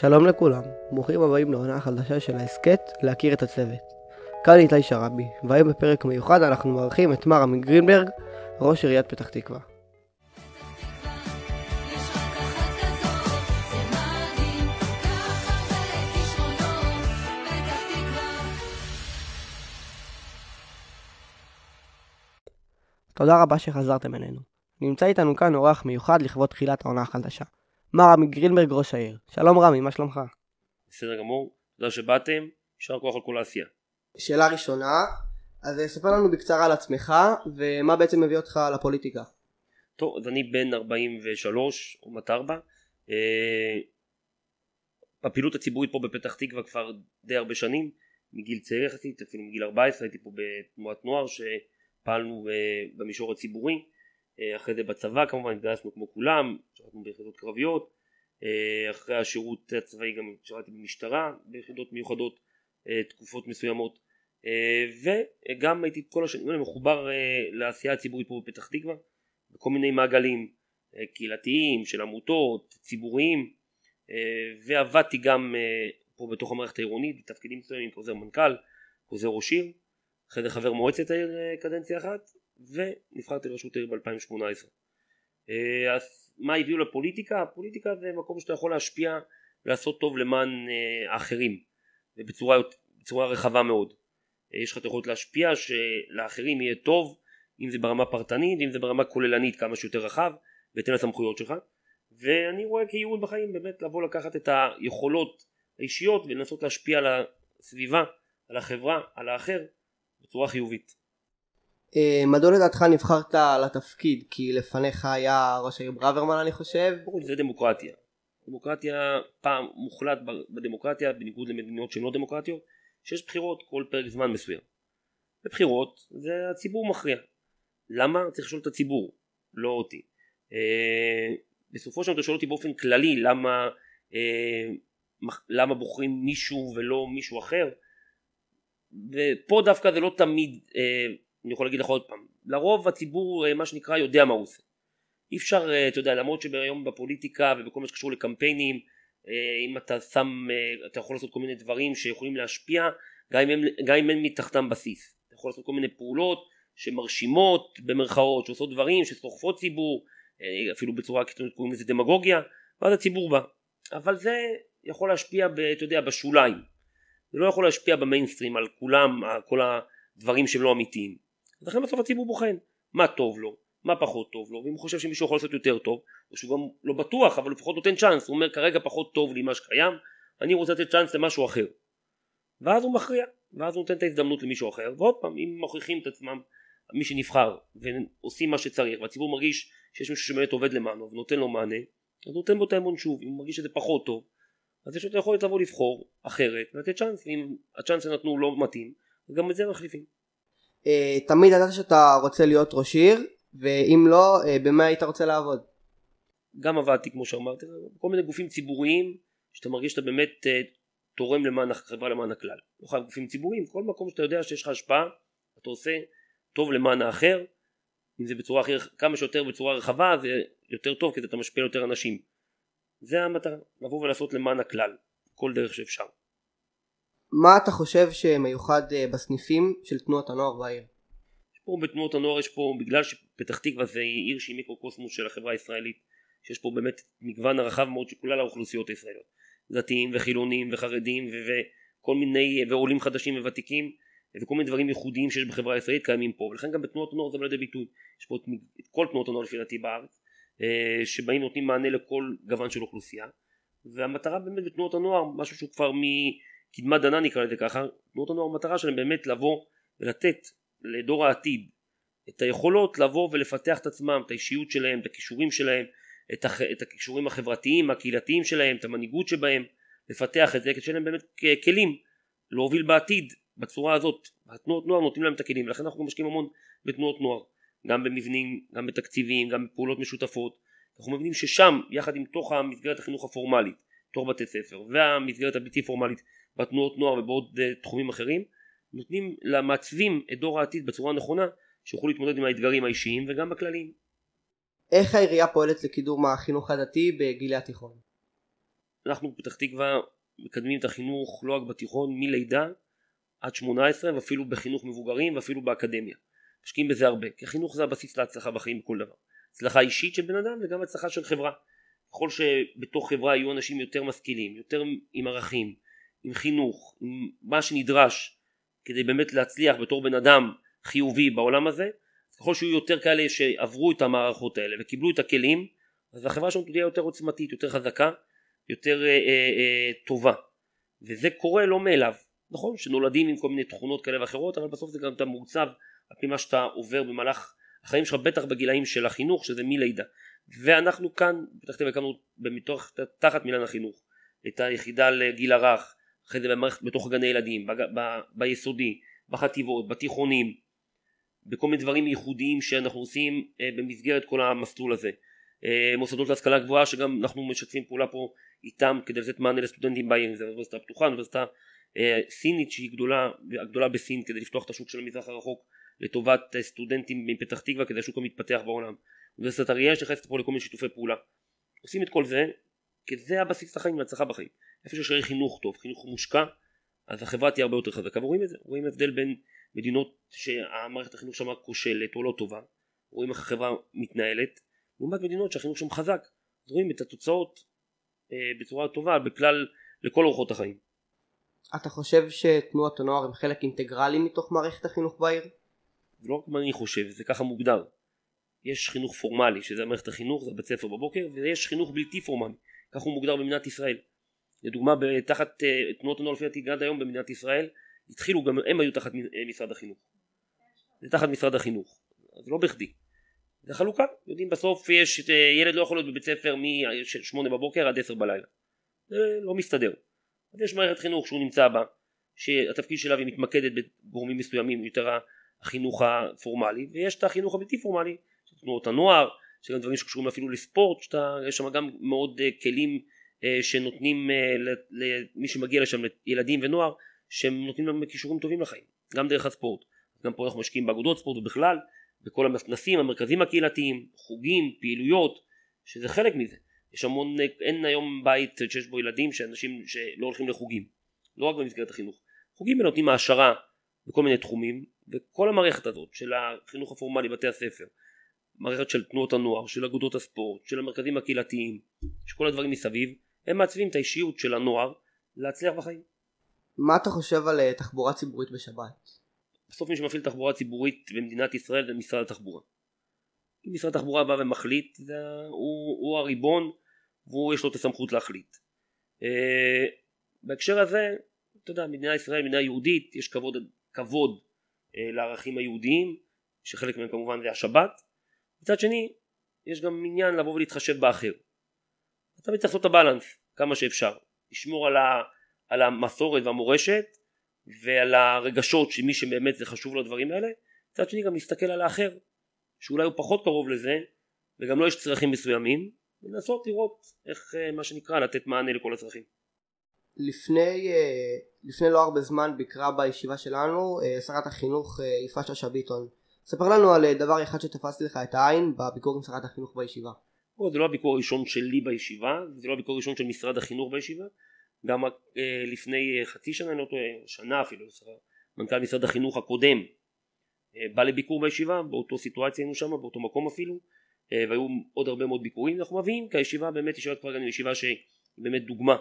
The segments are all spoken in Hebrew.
שלום לכולם, ברוכים הבאים לעונה חדשה של ההסכת להכיר את הצוות. כאן איתי שרבי, והיום בפרק מיוחד אנחנו מארחים את מר עמי גרינברג, ראש עיריית פתח תקווה. תודה רבה שחזרתם אלינו. נמצא איתנו כאן אורח מיוחד לכבוד תחילת העונה החדשה. מר עמי גרינברג ראש העיר. שלום רמי, מה שלומך? בסדר גמור, תודה שבאתם, יישר כוח על כל העשייה. שאלה ראשונה, אז אה, ספר לנו בקצרה על עצמך, ומה בעצם מביא אותך לפוליטיקה. טוב, אז אני בן 43, עומת 4. אה, בפעילות הציבורית פה בפתח תקווה כבר די הרבה שנים, מגיל צעיר יחסית, אפילו מגיל 14 הייתי פה בתנועת נוער שפעלנו אה, במישור הציבורי. אה, אחרי זה בצבא כמובן התגייסנו כמו כולם, שירתנו ביחידות קרביות. אה, אחרי השירות הצבאי גם שירתי במשטרה ביחידות מיוחדות אה, תקופות מסוימות. וגם הייתי כל השנים האלה מחובר לעשייה הציבורית פה בפתח תקווה בכל מיני מעגלים קהילתיים של עמותות ציבוריים ועבדתי גם פה בתוך המערכת העירונית בתפקידים מסוימים כעוזר מנכ"ל כעוזר ראש עיר אחרי זה חבר מועצת העיר אה, קדנציה אחת ונבחרתי לראשות העיר ב-2018 אה, אז מה הביאו לפוליטיקה? הפוליטיקה זה מקום שאתה יכול להשפיע ולעשות טוב למען אה, האחרים ובצורה בצורה רחבה מאוד. יש לך את היכולת להשפיע שלאחרים יהיה טוב אם זה ברמה פרטנית אם זה ברמה כוללנית כמה שיותר רחב בהתאם לסמכויות שלך. ואני רואה כייעוד בחיים באמת לבוא לקחת את היכולות האישיות ולנסות להשפיע על הסביבה על החברה על האחר בצורה חיובית אה, מדוע לדעתך נבחרת לתפקיד? כי לפניך היה ראש העיר ברוורמן אני חושב. זה דמוקרטיה דמוקרטיה פעם מוחלט בדמוקרטיה בניגוד למדינות שהן לא דמוקרטיות שיש בחירות כל פרק זמן מסוים בבחירות זה הציבור מכריע למה? צריך לשאול את הציבור לא אותי אה, בסופו של דבר אתה שואל אותי באופן כללי למה אה, למה בוחרים מישהו ולא מישהו אחר ופה דווקא זה לא תמיד אה, אני יכול להגיד לך עוד פעם לרוב הציבור אה, מה שנקרא יודע מה הוא עושה. אי אפשר אה, אתה יודע למרות שהיום בפוליטיקה ובכל מה שקשור לקמפיינים אה, אם אתה שם אה, אתה יכול לעשות כל מיני דברים שיכולים להשפיע גם אם, אין מתחתם בסיס. אתה יכול לעשות כל מיני פעולות שמרשימות במרכאות שעושות דברים שסוחפות ציבור אה, אפילו בצורה קיצונית קוראים לזה דמגוגיה ואז הציבור בא. אבל זה יכול להשפיע ב, אתה יודע בשוליים זה לא יכול להשפיע במיינסטרים על כולם על כל הדברים שהם לא אמיתיים. לכן בסוף הציבור בוחן מה טוב לו מה פחות טוב לו ואם הוא חושב שמישהו יכול לעשות יותר טוב או שהוא גם לא בטוח אבל לפחות נותן צ'אנס הוא אומר כרגע פחות טוב לי מה שקיים אני רוצה לתת צ'אנס למשהו אחר. ואז הוא מכריע ואז הוא נותן את ההזדמנות למישהו אחר ועוד פעם אם מוכיחים את עצמם מי שנבחר ועושים מה שצריך והציבור מרגיש שיש מישהו שבאמת עובד למענו ונותן לו מענה אז הוא נותן בו את האמון שוב אם הוא מרגיש שזה פחות טוב אז יש לו את היכולת לבוא לבחור אחרת ולתת צ'אנס ואם הצ'אנס שנתנו לא מתאים גם את זה מחליפים. אה, תמיד ידעת שאתה רוצה להיות ראש עיר, ואם לא, אה, במה היית רוצה לעבוד? גם עבדתי כמו שאמרתי בכל מיני גופים ציבוריים שאתה מרגיש שאתה באמת אה, תורם למען החברה למען הכלל. לא חייב גופים ציבוריים כל מקום שאתה יודע שיש לך השפעה אתה עושה טוב למען האחר אם זה בצורה הכי כמה שיותר בצורה רחבה זה יותר טוב כי אתה משפיע יותר אנשים זה המטרה לבוא ולעשות למען הכלל כל דרך שאפשר. מה אתה חושב שמיוחד אה, בסניפים של תנועות הנוער בעיר? יש פה בתנועות הנוער יש פה בגלל שפתח תקווה זה עיר שהיא מיקרוקוסמוס של החברה הישראלית שיש פה באמת מגוון הרחב מאוד של כלל האוכלוסיות הישראליות. דתיים וחילונים וחרדים וכל מיני ועולים חדשים וותיקים וכל מיני דברים ייחודיים שיש בחברה הישראלית קיימים פה. ולכן גם בתנועות הנוער זה בא לידי ביטוי. יש פה את, את כל תנועות הנוער לפי דעתי בארץ שבאים נותנים מענה לכל גוון של אוכלוסייה והמטרה באמת בתנועות הנוער משהו שהוא כבר מקדמת דנא נקרא לזה ככה תנועות הנוער המטרה שלהם באמת לבוא ולתת לדור העתיד את היכולות לבוא ולפתח את עצמם, את האישיות שלהם, את הכישורים שלהם, את, הח... את הכישורים החברתיים, הקהילתיים שלהם, את המנהיגות שבהם, לפתח את זה, כדי להם באמת כלים להוביל בעתיד בצורה הזאת. התנועות נוער נותנים להם את הכלים, ולכן אנחנו משקיעים המון בתנועות נוער, גם במבנים, גם בתקציבים, גם בפעולות משותפות. אנחנו מבינים ששם, יחד עם תוך המסגרת החינוך הפורמלית, תוך בתי ספר, והמסגרת הבלתי פורמלית בתנועות נוער ובעוד uh, תחומים אחרים, נותנים למעצבים את דור העתיד בצורה נכונה שיוכלו להתמודד עם האתגרים האישיים וגם בכלליים. איך העירייה פועלת לקידום החינוך הדתי בגילי התיכון? אנחנו בפתח תקווה מקדמים את החינוך לא רק בתיכון מלידה עד 18 ואפילו בחינוך מבוגרים ואפילו באקדמיה. משקיעים בזה הרבה, כי החינוך זה הבסיס להצלחה בחיים בכל דבר. הצלחה אישית של בן אדם וגם הצלחה של חברה. ככל שבתוך חברה יהיו אנשים יותר משכילים, יותר עם ערכים, עם חינוך, עם מה שנדרש כדי באמת להצליח בתור בן אדם חיובי בעולם הזה, ככל שיהיו יותר כאלה שעברו את המערכות האלה וקיבלו את הכלים, אז החברה שלנו תהיה יותר עוצמתית, יותר חזקה, יותר אה, אה, אה, טובה. וזה קורה לא מאליו. נכון שנולדים עם כל מיני תכונות כאלה ואחרות, אבל בסוף זה גם אתה מעוצב על פי מה שאתה עובר במהלך החיים שלך, בטח בגילאים של החינוך, שזה מלידה. ואנחנו כאן, פתח תקווה הקמנו מתוך, תחת מילן החינוך, את היחידה לגיל הרך, אחרי זה במערכת, בתוך גני ילדים, בג, ב, ביסודי, בחטיבות, בתיכונים, בכל מיני דברים ייחודיים שאנחנו עושים אה, במסגרת כל המסלול הזה. אה, מוסדות להשכלה גבוהה שגם אנחנו משתפים פעולה פה איתם כדי לתת מענה לסטודנטים בעיר, זה אוניברסיטה פתוחה, אוניברסיטה אה, סינית שהיא גדולה, הגדולה בסין כדי לפתוח את השוק של המזרח הרחוק לטובת סטודנטים מפתח תקווה כדי השוק המתפתח בעולם. אוניברסיטת אריאל שנכנסת פה לכל מיני שיתופי פעולה. עושים את כל זה כי זה הבסיס לחיים להצלחה בחיים. איפה שיש חינוך טוב, חינוך מושקע, אז החברה תהיה הרבה יותר חזקה ורואים את זה, רואים הבדל בין מדינות שהמערכת החינוך שם כושלת או לא טובה, רואים איך החברה מתנהלת, לעומת מדינות שהחינוך שם חזק, אז רואים את התוצאות אה, בצורה טובה בכלל לכל אורחות החיים. אתה חושב שתנועות הנוער הם חלק אינטגרלי מתוך מערכת החינוך בעיר? זה לא רק מה אני חושב, זה ככה מוגדר. יש חינוך פורמלי, שזה מערכת החינוך, זה בית ספר בבוקר, ויש חינוך בלתי פורמלי, כך הוא מוגדר במדינת ישראל. לדוגמה, תחת אה, תנועות הנוער לפי דעתי עד היום במדינת ישראל, התחילו גם, הם היו תחת אה, משרד החינוך. זה תחת משרד החינוך, אז לא בכדי. זה חלוקה, יודעים בסוף יש, אה, ילד לא יכול להיות בבית ספר מ-8 בבוקר עד 10 בלילה. זה לא מסתדר. אז יש מערכת חינוך שהוא נמצא בה, שהתפקיד שלה היא מתמקדת בגורמים מסוימים, יותר החינוך הפורמלי, ויש את החינוך הבלתי פורמלי, תנועות הנוער, שגם דברים שקשורים אפילו לספורט, שיש שם גם מאוד uh, כלים uh, שנותנים uh, למי שמגיע לשם, לילדים ונוער, שהם נותנים להם כישורים טובים לחיים, גם דרך הספורט. גם פה אנחנו משקיעים באגודות ספורט ובכלל, בכל המתנסים, המרכזים הקהילתיים, חוגים, פעילויות, שזה חלק מזה. יש המון, אין היום בית שיש בו ילדים שאנשים שלא הולכים לחוגים, לא רק במסגרת החינוך. חוגים נותנים העשרה בכל מיני תחומים, וכל המערכת הזאת של החינוך הפורמלי, בתי הספר, מערכת של תנועות הנוער, של אגודות הספורט, של המרכזים הקהילתיים, של כל הדברים מסביב, הם מעצבים את האישיות של הנוער להצליח בחיים. מה אתה חושב על אה, תחבורה ציבורית בשבת? בסוף מי שמפעיל תחבורה ציבורית במדינת ישראל זה משרד התחבורה. אם משרד התחבורה בא ומחליט, זה, הוא, הוא הריבון והוא יש לו את הסמכות להחליט. אה, בהקשר הזה, אתה יודע, מדינת ישראל מדינה יהודית, יש כבוד, כבוד לערכים היהודיים, שחלק מהם כמובן זה השבת. מצד שני, יש גם עניין לבוא ולהתחשב באחר. אתה צריך לעשות את הבלנס כמה שאפשר, לשמור על, ה, על המסורת והמורשת ועל הרגשות של מי שבאמת זה חשוב לו הדברים האלה, מצד שני גם להסתכל על האחר, שאולי הוא פחות קרוב לזה וגם לו לא יש צרכים מסוימים, ולנסות לראות איך אה, מה שנקרא לתת מענה לכל הצרכים. לפני, אה, לפני לא הרבה זמן ביקרה בישיבה שלנו אה, שרת החינוך יפעת שאשא ביטון. ספר לנו על דבר אחד שתפסתי לך את העין בביקור עם שרת החינוך בישיבה. זה לא הביקור הראשון שלי בישיבה, זה לא הביקור הראשון של משרד החינוך בישיבה, גם אה, לפני חצי שנה, אני לא טועה, שנה אפילו, מנכ"ל משרד החינוך הקודם אה, בא לביקור בישיבה, באותו סיטואציה היינו שם, באותו מקום אפילו, אה, והיו עוד הרבה מאוד ביקורים, אנחנו מביאים, כי הישיבה באמת ישיבת כפר גנים היא ישיבה באמת דוגמה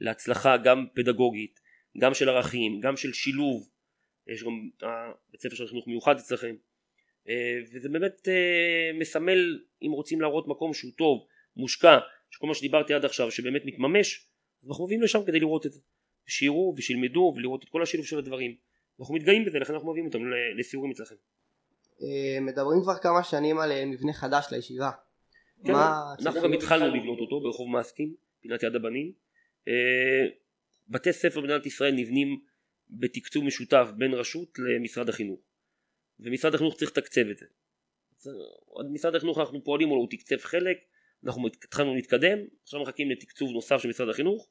להצלחה גם פדגוגית, גם של ערכים, גם של שילוב, יש גם בית ספר של חינוך מיוחד אצלכם, וזה באמת מסמל, אם רוצים להראות מקום שהוא טוב, מושקע, שכל מה שדיברתי עד עכשיו שבאמת מתממש, אנחנו מביאים לשם כדי לראות את זה, שיראו ושילמדו ולראות את כל השילוב של הדברים, אנחנו מתגאים בזה, לכן אנחנו מביאים אותם לסיורים אצלכם. אה, מדברים כבר כמה שנים על אה, מבנה חדש לישיבה. כן, אנחנו גם התחלנו לבנות אותו ברחוב מסקים, פינת יד הבנים. אה, בתי ספר במדינת ישראל נבנים בתקצוב משותף בין רשות למשרד החינוך. ומשרד החינוך צריך לתקצב את זה. משרד החינוך אנחנו פועלים מולו, הוא תקצב חלק, אנחנו התחלנו להתקדם, עכשיו מחכים לתקצוב נוסף של משרד החינוך,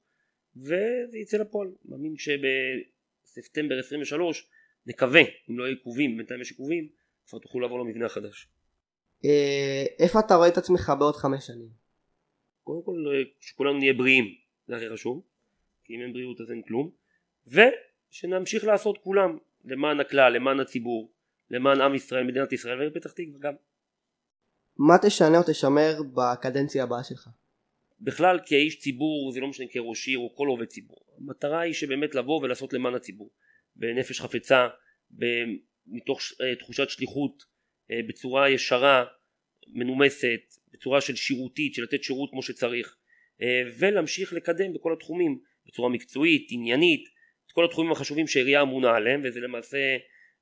וזה יצא לפועל. מאמין שבספטמבר 23 נקווה, אם לא יהיו עיכובים, בינתיים יש עיכובים, כבר תוכלו לעבור למבנה החדש. אה, איפה אתה רואה את עצמך בעוד חמש שנים? קודם כל שכולנו נהיה בריאים, זה הכי חשוב, כי אם אין בריאות אז אין כלום, ושנמשיך לעשות כולם, למען הכלל, למען הציבור, למען עם ישראל, מדינת ישראל והעיר פתח תקווה גם. מה תשנה או תשמר בקדנציה הבאה שלך? בכלל כאיש ציבור זה לא משנה כראש עיר או כל עובד ציבור המטרה היא שבאמת לבוא ולעשות למען הציבור בנפש חפצה מתוך אה, תחושת שליחות אה, בצורה ישרה מנומסת בצורה של שירותית של לתת שירות כמו שצריך ולהמשיך לקדם בכל התחומים בצורה מקצועית עניינית את כל התחומים החשובים שהעירייה אמונה עליהם וזה למעשה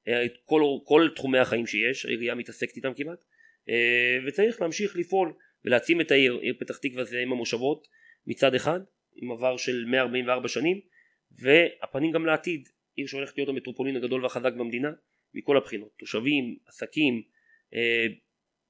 אה, את כל, כל תחומי החיים שיש העירייה מתעסקת איתם כמעט אה, וצריך להמשיך לפעול ולהעצים את העיר, עיר פתח תקווה זה אם המושבות מצד אחד, עם עבר של 144 שנים, והפנים גם לעתיד, עיר שהולכת להיות המטרופולין הגדול והחזק במדינה, מכל הבחינות, תושבים, עסקים, אה,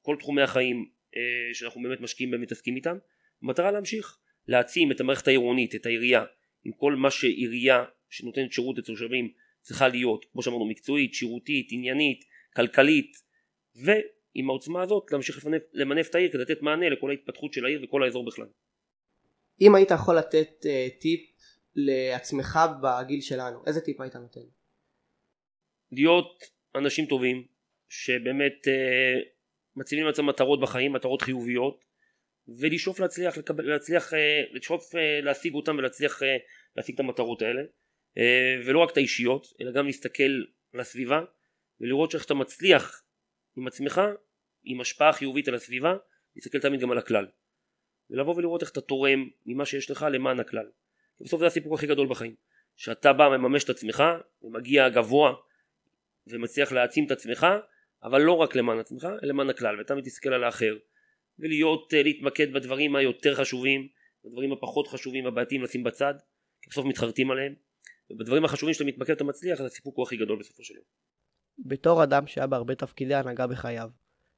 כל תחומי החיים אה, שאנחנו באמת משקיעים בהם מתעסקים איתם, במטרה להמשיך להעצים את המערכת העירונית, את העירייה, עם כל מה שעירייה שנותנת שירות לתושבים צריכה להיות, כמו שאמרנו, מקצועית, שירותית, עניינית, כלכלית, ו... עם העוצמה הזאת להמשיך לפנף, למנף את העיר כדי לתת מענה לכל ההתפתחות של העיר וכל האזור בכלל. אם היית יכול לתת uh, טיפ לעצמך בגיל שלנו, איזה טיפ היית נותן? להיות אנשים טובים שבאמת אה, מציבים לעצמם מטרות בחיים, מטרות חיוביות ולשאוף להצליח, לקבל, להצליח, אה, לשאוף אה, להשיג אותם ולהצליח אה, להשיג את המטרות האלה. ולא רק את האישיות אלא גם להסתכל על הסביבה ולראות שאיך אתה מצליח עם עצמך עם השפעה חיובית על הסביבה להסתכל תמיד גם על הכלל. ולבוא ולראות איך אתה תורם ממה שיש לך למען הכלל. בסוף זה הסיפור הכי גדול בחיים. שאתה בא מממש את עצמך ומגיע גבוה ומצליח להעצים את עצמך אבל לא רק למען עצמך אלא למען הכלל. ואתה מתסכל על האחר ולהיות אה, להתמקד בדברים היותר חשובים בדברים הפחות חשובים הבעייתיים לשים בצד כי בסוף מתחרטים עליהם ובדברים החשובים שאתה מתמקד אתה מצליח אז הסיפוק הוא הכי גדול בסופו של יום בתור אדם שהיה בהרבה תפקידי הנהגה בחייו,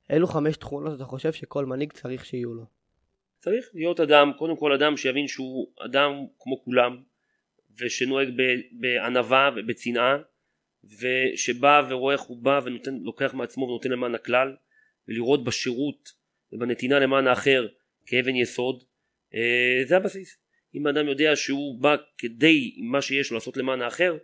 אילו חמש תכונות אתה חושב שכל מנהיג צריך שיהיו לו? צריך להיות אדם קודם כל אדם שיבין שהוא אדם כמו כולם ושנוהג בענווה ובצנעה ושבא ורואה איך הוא בא ונותן לוקח מעצמו ונותן למען הכלל ולראות בשירות ובנתינה למען האחר כאבן יסוד. אה, זה הבסיס. אם האדם יודע שהוא בא כדי עם מה שיש לו לעשות למען האחר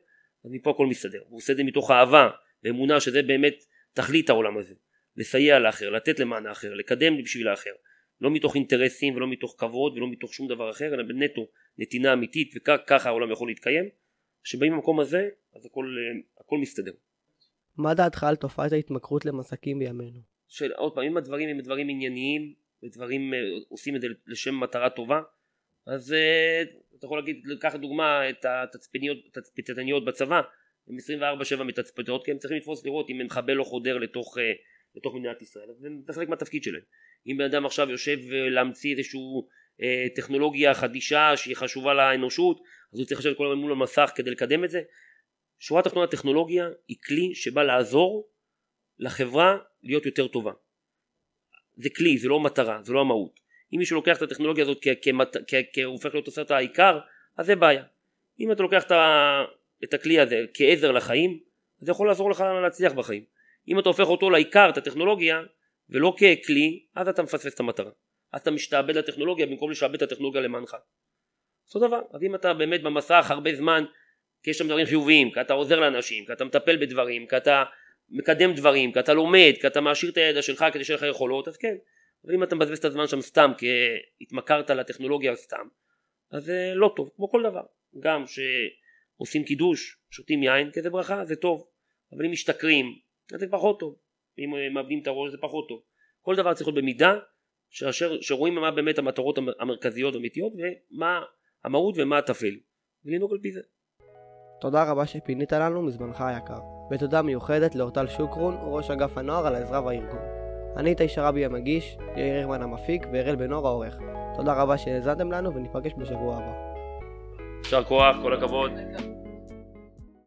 אז מפה הכל מסתדר. הוא עושה את זה מתוך אהבה ואמונה שזה באמת תכלית העולם הזה. לסייע לאחר לתת למען האחר לקדם בשביל האחר. לא מתוך אינטרסים ולא מתוך כבוד ולא מתוך שום דבר אחר אלא בנטו נתינה אמיתית וככה העולם יכול להתקיים. כשבאים למקום הזה אז הכל, אה, הכל מסתדר. מה דעתך על תופעת ההתמכרות למסקים בימינו? של עוד פעם אם הדברים הם דברים ענייניים ודברים אה, עושים את זה לשם מטרה טובה אז אה, אתה יכול להגיד לקחת דוגמה את התצפיתניות, בצבא הן 24/7 מתצפתות כי הם צריכים לתפוס לראות אם מחבל לא חודר לתוך, אה, לתוך מדינת ישראל אז זה חלק מהתפקיד שלהם. אם בן אדם עכשיו יושב להמציא איזושהי אה, טכנולוגיה חדישה שהיא חשובה לאנושות אז הוא צריך לשבת כל הזמן מול המסך כדי לקדם את זה. שורה תחתונה טכנולוגיה היא כלי שבא לעזור לחברה להיות יותר טובה. זה כלי זה לא מטרה זה לא המהות. אם מישהו לוקח את הטכנולוגיה הזאת כ- כמת- כ- כ- הוא הופך להיות עושה את העיקר אז זה בעיה. אם אתה לוקח את הכלי הזה כעזר לחיים זה יכול לעזור לך להצליח בחיים. אם אתה הופך אותו לעיקר את הטכנולוגיה ולא ככלי אז אתה מפספס את המטרה. אז אתה משתעבד לטכנולוגיה במקום לשעבד את הטכנולוגיה למענך. אותו דבר אז אם אתה באמת במסך הרבה זמן כי יש שם דברים חיוביים כי אתה עוזר לאנשים כי אתה מטפל בדברים כי אתה מקדם דברים כי אתה לומד כי אתה מעשיר את הידע שלך כדי שיהיה לך יכולות אז כן. אבל אם אתה מבזבז את הזמן שם סתם כי התמכרת לטכנולוגיה סתם אז זה לא טוב כמו כל דבר. גם שעושים קידוש שותים יין כי זה ברכה זה טוב. אבל אם משתכרים אז זה פחות טוב. אם מאבדים את הראש זה פחות טוב. כל דבר צריך להיות במידה שאשר, שרואים מה באמת המטרות המ- המרכזיות האמיתיות ומה המהות ומה הטפל. ולנהוג על פי זה. תודה רבה שפינית לנו מזמנך היקר, ותודה מיוחדת לאורטל שוקרון, ראש אגף הנוער על העזרה והארגון. אני איתי שרבי המגיש, יאיר הרמן המפיק ואראל בן אור העורך. תודה רבה שהאזנתם לנו וניפגש בשבוע הבא. יישר כוח כל הכבוד